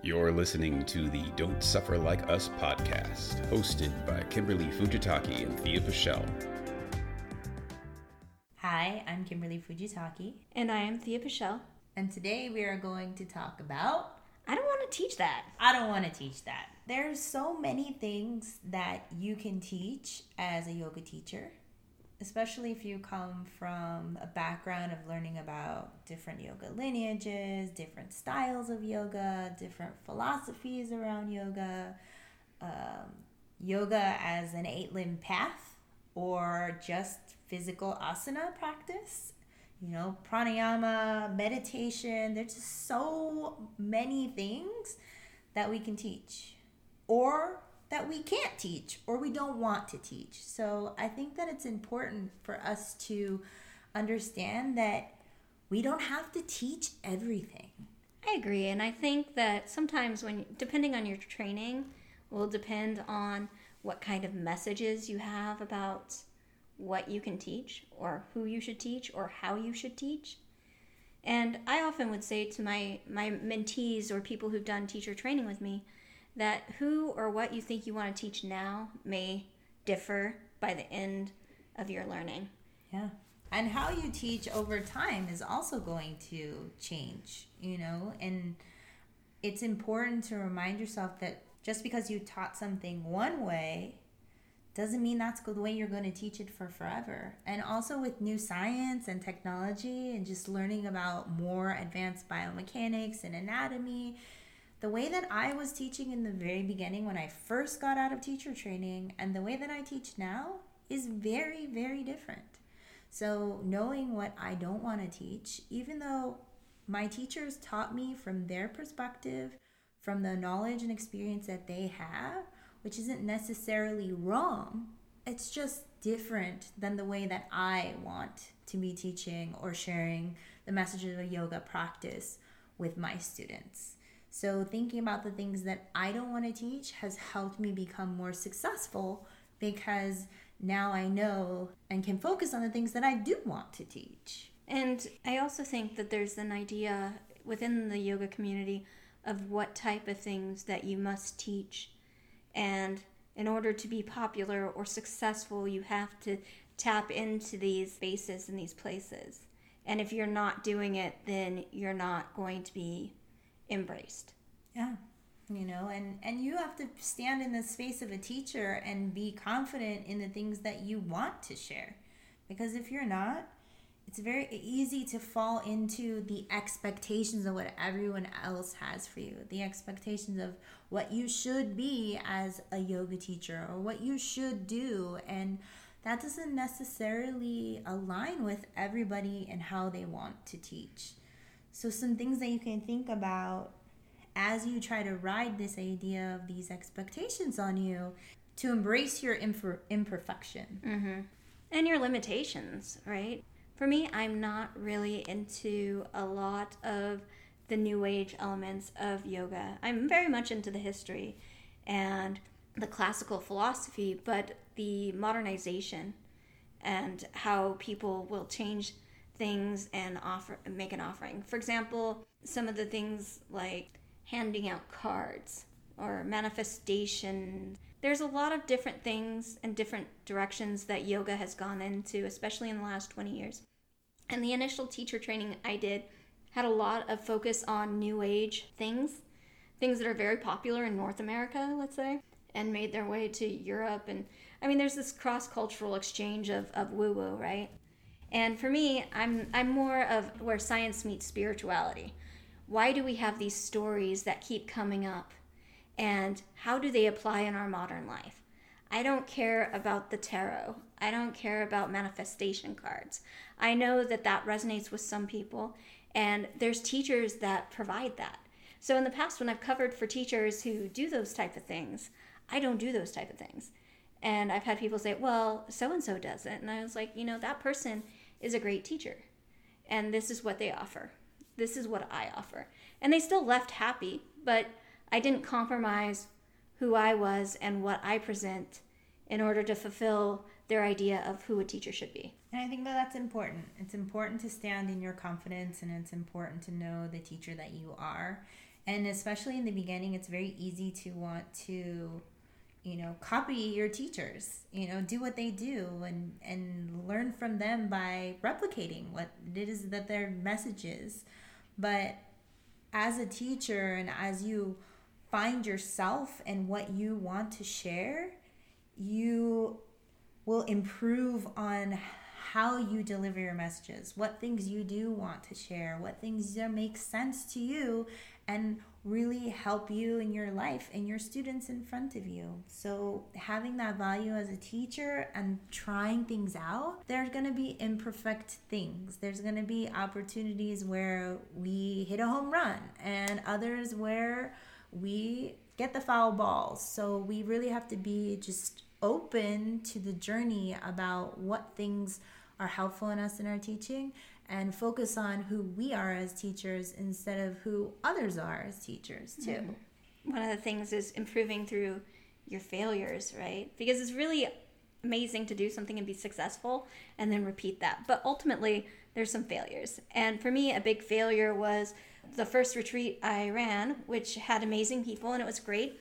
You're listening to the Don't Suffer Like Us podcast, hosted by Kimberly Fujitaki and Thea Pichel. Hi, I'm Kimberly Fujitaki. And I am Thea Pichel. And today we are going to talk about I don't want to teach that. I don't want to teach that. There's so many things that you can teach as a yoga teacher, especially if you come from a background of learning about different yoga lineages, different styles of yoga, different philosophies around yoga, um, yoga as an eight limb path, or just physical asana practice. You know, pranayama, meditation, there's just so many things that we can teach or that we can't teach or we don't want to teach. So I think that it's important for us to understand that we don't have to teach everything. I agree. And I think that sometimes when, depending on your training, will depend on what kind of messages you have about what you can teach or who you should teach or how you should teach. And I often would say to my, my mentees or people who've done teacher training with me, that who or what you think you want to teach now may differ by the end of your learning. Yeah. And how you teach over time is also going to change, you know, and it's important to remind yourself that just because you taught something one way doesn't mean that's the way you're going to teach it for forever. And also with new science and technology and just learning about more advanced biomechanics and anatomy the way that I was teaching in the very beginning when I first got out of teacher training and the way that I teach now is very, very different. So, knowing what I don't want to teach, even though my teachers taught me from their perspective, from the knowledge and experience that they have, which isn't necessarily wrong, it's just different than the way that I want to be teaching or sharing the messages of yoga practice with my students. So, thinking about the things that I don't want to teach has helped me become more successful because now I know and can focus on the things that I do want to teach. And I also think that there's an idea within the yoga community of what type of things that you must teach. And in order to be popular or successful, you have to tap into these spaces and these places. And if you're not doing it, then you're not going to be embraced. Yeah. You know, and and you have to stand in the space of a teacher and be confident in the things that you want to share. Because if you're not, it's very easy to fall into the expectations of what everyone else has for you, the expectations of what you should be as a yoga teacher or what you should do. And that doesn't necessarily align with everybody and how they want to teach. So, some things that you can think about as you try to ride this idea of these expectations on you to embrace your imper- imperfection mm-hmm. and your limitations, right? For me, I'm not really into a lot of the new age elements of yoga. I'm very much into the history and the classical philosophy, but the modernization and how people will change things and offer make an offering. For example, some of the things like handing out cards or manifestation. There's a lot of different things and different directions that yoga has gone into, especially in the last 20 years. And the initial teacher training I did had a lot of focus on new age things, things that are very popular in North America, let's say, and made their way to Europe. And I mean, there's this cross cultural exchange of, of woo woo, right? And for me, I'm I'm more of where science meets spirituality. Why do we have these stories that keep coming up? And how do they apply in our modern life? I don't care about the tarot. I don't care about manifestation cards. I know that that resonates with some people, and there's teachers that provide that. So in the past, when I've covered for teachers who do those type of things, I don't do those type of things. And I've had people say, well, so and so does it. And I was like, you know, that person is a great teacher. And this is what they offer. This is what I offer. And they still left happy, but I didn't compromise who I was and what I present in order to fulfill their idea of who a teacher should be. And I think that that's important. It's important to stand in your confidence and it's important to know the teacher that you are And especially in the beginning, it's very easy to want to, you know, copy your teachers, you know, do what they do and, and learn from them by replicating what it is that their message is. But as a teacher and as you find yourself and what you want to share, you will improve on how you deliver your messages, what things you do want to share, what things that make sense to you, and really help you in your life and your students in front of you. So, having that value as a teacher and trying things out, there's going to be imperfect things. There's going to be opportunities where we hit a home run and others where we get the foul balls. So, we really have to be just open to the journey about what things are helpful in us in our teaching and focus on who we are as teachers instead of who others are as teachers too. Mm-hmm. One of the things is improving through your failures, right? Because it's really amazing to do something and be successful and then repeat that. But ultimately, there's some failures. And for me, a big failure was the first retreat I ran, which had amazing people and it was great.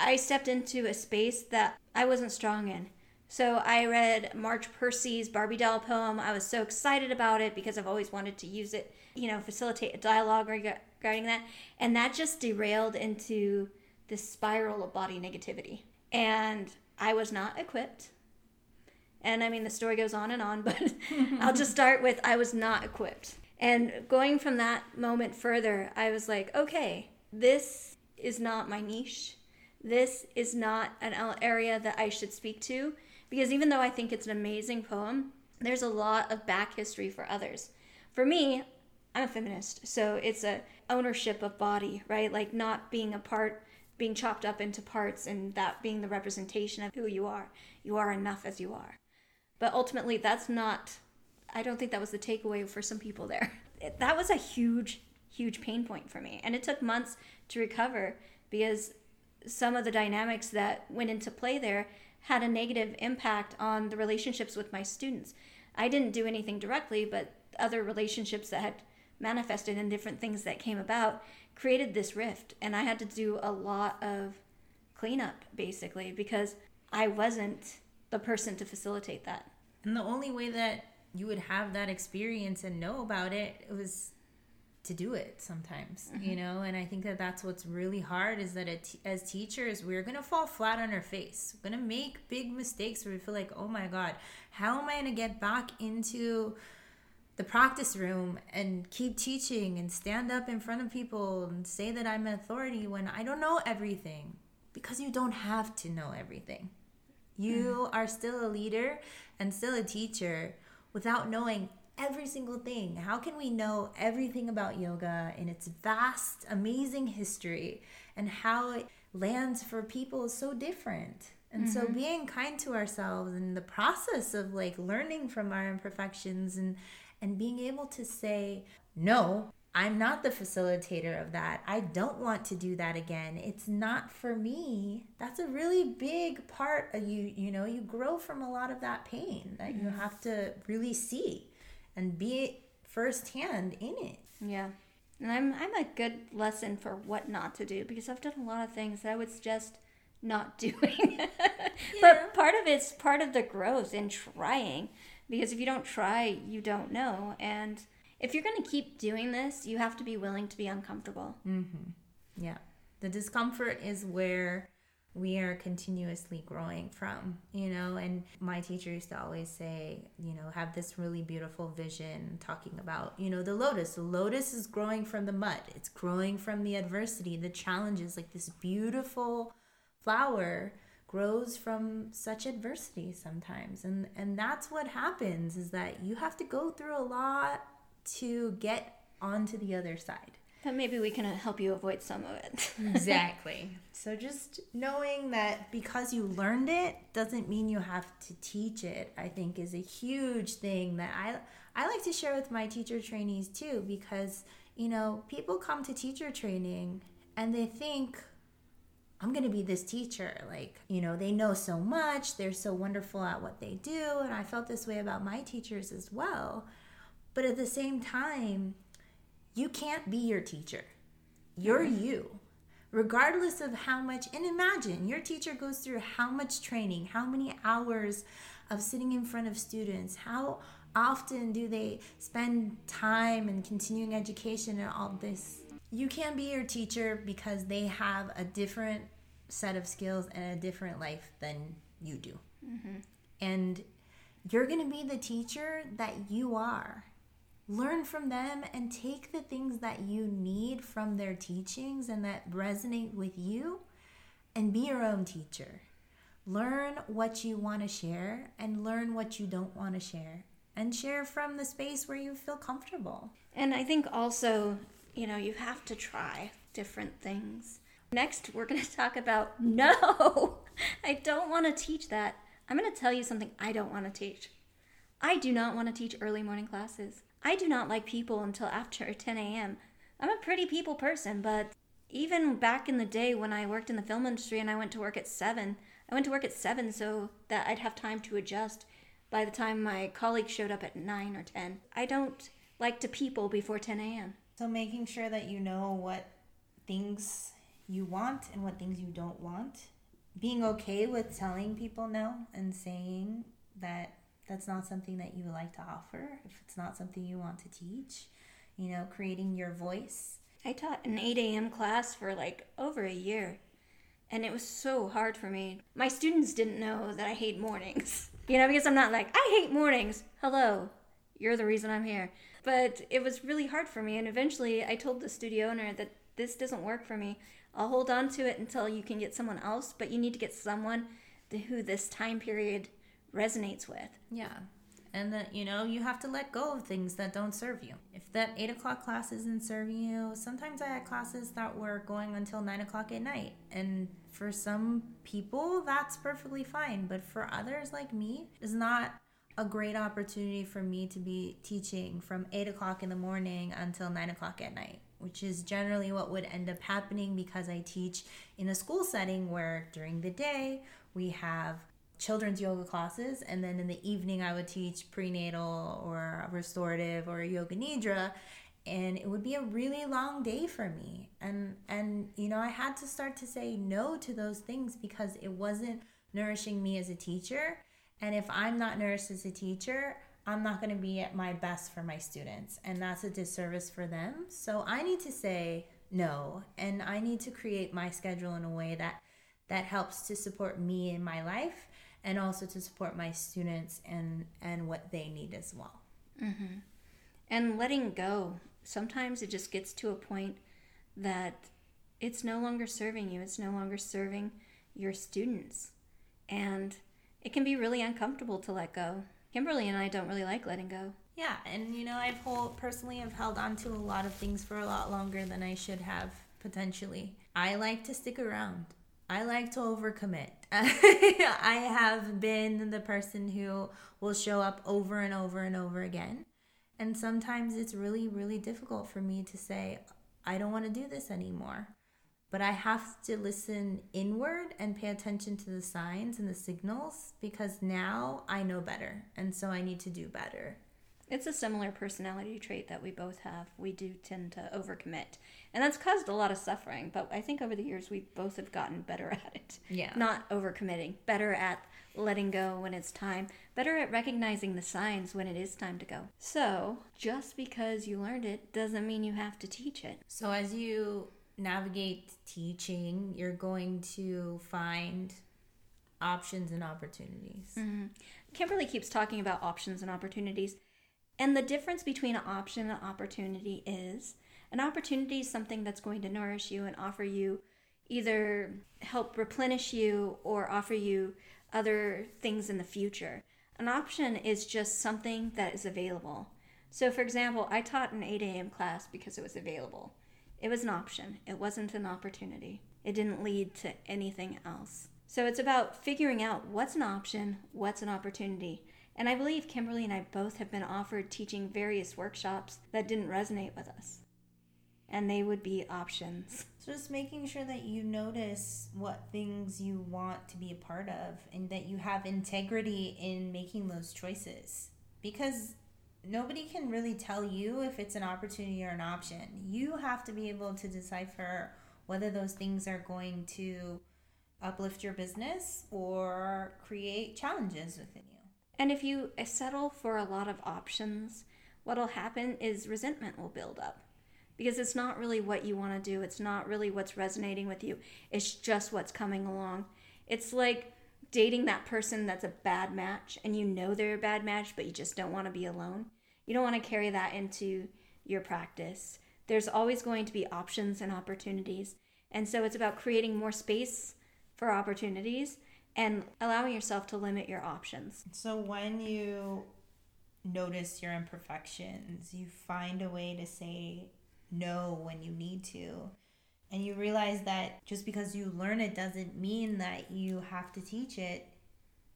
I stepped into a space that I wasn't strong in. So I read Marge Piercy's Barbie doll poem. I was so excited about it because I've always wanted to use it, you know, facilitate a dialogue regarding that. And that just derailed into this spiral of body negativity. And I was not equipped. And I mean, the story goes on and on, but I'll just start with I was not equipped. And going from that moment further, I was like, okay, this is not my niche. This is not an area that I should speak to because even though I think it's an amazing poem, there's a lot of back history for others. For me, I'm a feminist, so it's a ownership of body, right? Like not being a part, being chopped up into parts, and that being the representation of who you are. You are enough as you are. But ultimately, that's not. I don't think that was the takeaway for some people there. That was a huge, huge pain point for me, and it took months to recover because some of the dynamics that went into play there had a negative impact on the relationships with my students. I didn't do anything directly, but other relationships that had manifested in different things that came about created this rift. And I had to do a lot of cleanup basically because I wasn't the person to facilitate that. And the only way that you would have that experience and know about it was to do it sometimes mm-hmm. you know and i think that that's what's really hard is that as teachers we're gonna fall flat on our face we're gonna make big mistakes where we feel like oh my god how am i gonna get back into the practice room and keep teaching and stand up in front of people and say that i'm an authority when i don't know everything because you don't have to know everything you mm-hmm. are still a leader and still a teacher without knowing every single thing? How can we know everything about yoga in its vast, amazing history and how it lands for people is so different? And mm-hmm. so being kind to ourselves in the process of like learning from our imperfections and and being able to say, "No, I'm not the facilitator of that. I don't want to do that again. It's not for me. That's a really big part of you, you know, you grow from a lot of that pain that you have to really see and be firsthand in it. Yeah. And I'm I'm a good lesson for what not to do because I've done a lot of things that I would suggest not doing. yeah. But part of it's part of the growth in trying because if you don't try, you don't know. And if you're going to keep doing this, you have to be willing to be uncomfortable. Mm-hmm. Yeah. The discomfort is where we are continuously growing from, you know. And my teacher used to always say, you know, have this really beautiful vision talking about, you know, the lotus. The lotus is growing from the mud, it's growing from the adversity, the challenges. Like this beautiful flower grows from such adversity sometimes. And, and that's what happens is that you have to go through a lot to get onto the other side. But maybe we can help you avoid some of it. exactly. So just knowing that because you learned it doesn't mean you have to teach it, I think is a huge thing that I I like to share with my teacher trainees too because, you know, people come to teacher training and they think I'm going to be this teacher. Like, you know, they know so much, they're so wonderful at what they do, and I felt this way about my teachers as well. But at the same time, you can't be your teacher. You're you. Regardless of how much, and imagine your teacher goes through how much training, how many hours of sitting in front of students, how often do they spend time in continuing education and all this. You can't be your teacher because they have a different set of skills and a different life than you do. Mm-hmm. And you're going to be the teacher that you are. Learn from them and take the things that you need from their teachings and that resonate with you and be your own teacher. Learn what you want to share and learn what you don't want to share and share from the space where you feel comfortable. And I think also, you know, you have to try different things. Next, we're going to talk about no, I don't want to teach that. I'm going to tell you something I don't want to teach. I do not want to teach early morning classes. I do not like people until after 10 a.m. I'm a pretty people person, but even back in the day when I worked in the film industry and I went to work at 7, I went to work at 7 so that I'd have time to adjust by the time my colleagues showed up at 9 or 10. I don't like to people before 10 a.m. So making sure that you know what things you want and what things you don't want. Being okay with telling people no and saying that that's not something that you would like to offer, if it's not something you want to teach, you know, creating your voice. I taught an 8 a.m. class for like over a year, and it was so hard for me. My students didn't know that I hate mornings. You know, because I'm not like, I hate mornings. Hello, you're the reason I'm here. But it was really hard for me. And eventually I told the studio owner that this doesn't work for me. I'll hold on to it until you can get someone else, but you need to get someone who this time period resonates with. Yeah. And that, you know, you have to let go of things that don't serve you. If that eight o'clock class isn't serving you, sometimes I had classes that were going until nine o'clock at night. And for some people, that's perfectly fine. But for others like me, it's not a great opportunity for me to be teaching from 8 o'clock in the morning until 9 o'clock at night, which is generally what would end up happening because I teach in a school setting where during the day we have children's yoga classes and then in the evening I would teach prenatal or restorative or yoga nidra and it would be a really long day for me. And and you know i had to start to say no to those things because it wasn't nourishing me as a teacher. And if i'm not nourished as a teacher i'm not going to be at my best for my students and that's a disservice for them. So i need to say no and i need to create my schedule in a way that that helps to support me in my life and also to support my students and and what they need as well mm-hmm. and letting go sometimes it just gets to a point that it's no longer serving you, it's no longer serving your students. And it can be really uncomfortable to let go. Kimberly and I don't really like letting go. Yeah, and you know, I've hold, personally have held on to a lot of things for a lot longer than I should have potentially. I like to stick around. I like to overcommit. I have been the person who will show up over and over and over again. And sometimes it's really, really difficult for me to say, I don't want to do this anymore. But I have to listen inward and pay attention to the signs and the signals because now I know better. And so I need to do better. It's a similar personality trait that we both have. We do tend to overcommit. And that's caused a lot of suffering, but I think over the years we both have gotten better at it. Yeah. Not overcommitting, better at letting go when it's time, better at recognizing the signs when it is time to go. So, just because you learned it doesn't mean you have to teach it. So, as you navigate teaching, you're going to find options and opportunities. Mm-hmm. Kimberly keeps talking about options and opportunities. And the difference between an option and opportunity is an opportunity is something that's going to nourish you and offer you either help replenish you or offer you other things in the future. An option is just something that is available. So, for example, I taught an 8 a.m. class because it was available. It was an option, it wasn't an opportunity. It didn't lead to anything else. So, it's about figuring out what's an option, what's an opportunity. And I believe Kimberly and I both have been offered teaching various workshops that didn't resonate with us and they would be options. So just making sure that you notice what things you want to be a part of and that you have integrity in making those choices. Because nobody can really tell you if it's an opportunity or an option. You have to be able to decipher whether those things are going to uplift your business or create challenges within you. And if you uh, settle for a lot of options, what'll happen is resentment will build up because it's not really what you want to do. It's not really what's resonating with you. It's just what's coming along. It's like dating that person that's a bad match and you know they're a bad match, but you just don't want to be alone. You don't want to carry that into your practice. There's always going to be options and opportunities. And so it's about creating more space for opportunities and allowing yourself to limit your options. So when you notice your imperfections, you find a way to say no when you need to. And you realize that just because you learn it doesn't mean that you have to teach it.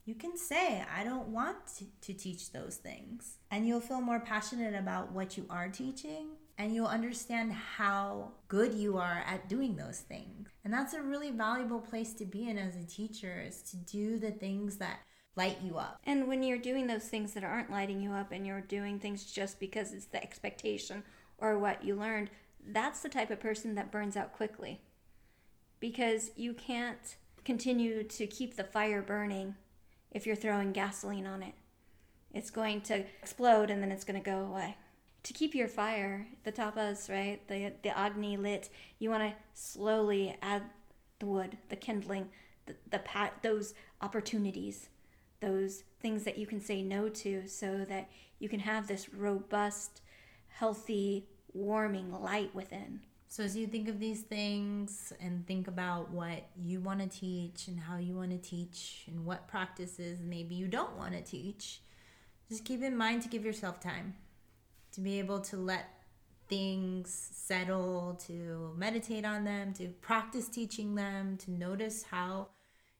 You can say, I don't want to teach those things. And you'll feel more passionate about what you are teaching and you'll understand how good you are at doing those things. And that's a really valuable place to be in as a teacher is to do the things that light you up. And when you're doing those things that aren't lighting you up and you're doing things just because it's the expectation or what you learned, that's the type of person that burns out quickly. Because you can't continue to keep the fire burning if you're throwing gasoline on it. It's going to explode and then it's going to go away to keep your fire, the tapas, right, the the agni lit, you want to slowly add the wood, the kindling, the, the pat, those opportunities, those things that you can say no to, so that you can have this robust, healthy, warming light within. So, as you think of these things and think about what you want to teach and how you want to teach and what practices maybe you don't want to teach, just keep in mind to give yourself time to be able to let things settle, to meditate on them, to practice teaching them, to notice how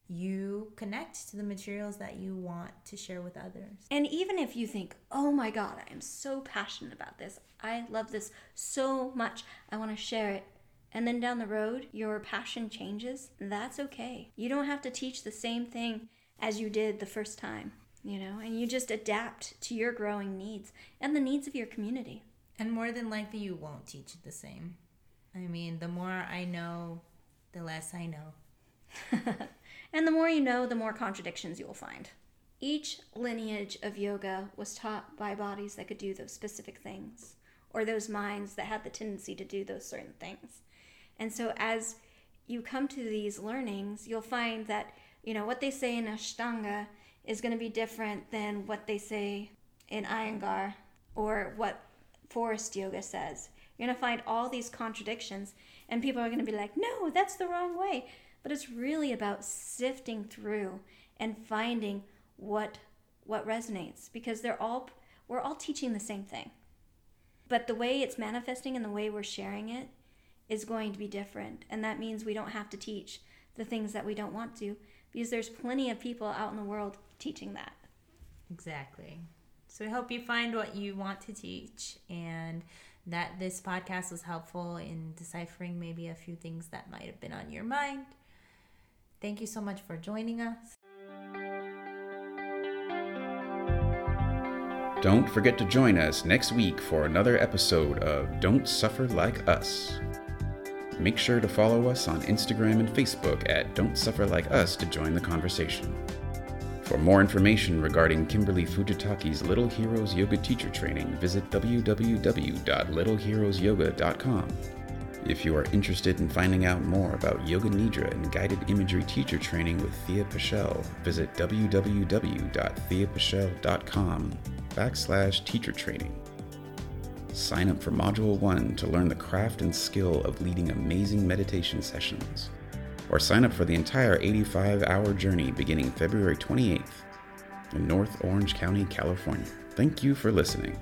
you connect to the materials that you want to share with others. And even if you think, oh my God, I am so passionate about this, I love this so much, I want to share it. And then down the road, your passion changes, that's okay. You don't have to teach the same thing as you did the first time you know, and you just adapt to your growing needs and the needs of your community. And more than likely, you won't teach it the same. I mean, the more I know, the less I know. and the more you know, the more contradictions you will find. Each lineage of yoga was taught by bodies that could do those specific things, or those minds that had the tendency to do those certain things. And so, as you come to these learnings, you'll find that, you know, what they say in Ashtanga is going to be different than what they say in Iyengar or what Forrest Yoga says. You're going to find all these contradictions, and people are going to be like, no, that's the wrong way. But it's really about sifting through and finding what what resonates because they're all we're all teaching the same thing. But the way it's manifesting and the way we're sharing it is going to be different. And that means we don't have to teach the things that we don't want to because there's plenty of people out in the world teaching that. Exactly. So I hope you find what you want to teach and that this podcast was helpful in deciphering maybe a few things that might have been on your mind. Thank you so much for joining us. Don't forget to join us next week for another episode of Don't Suffer Like Us. Make sure to follow us on Instagram and Facebook at Don't Suffer Like Us to join the conversation. For more information regarding Kimberly Fujitaki's Little Heroes Yoga teacher training, visit www.littleheroesyoga.com. If you are interested in finding out more about Yoga Nidra and guided imagery teacher training with Thea Pichel, visit www.theapichel.com backslash teacher training. Sign up for Module 1 to learn the craft and skill of leading amazing meditation sessions or sign up for the entire 85 hour journey beginning February 28th in North Orange County, California. Thank you for listening.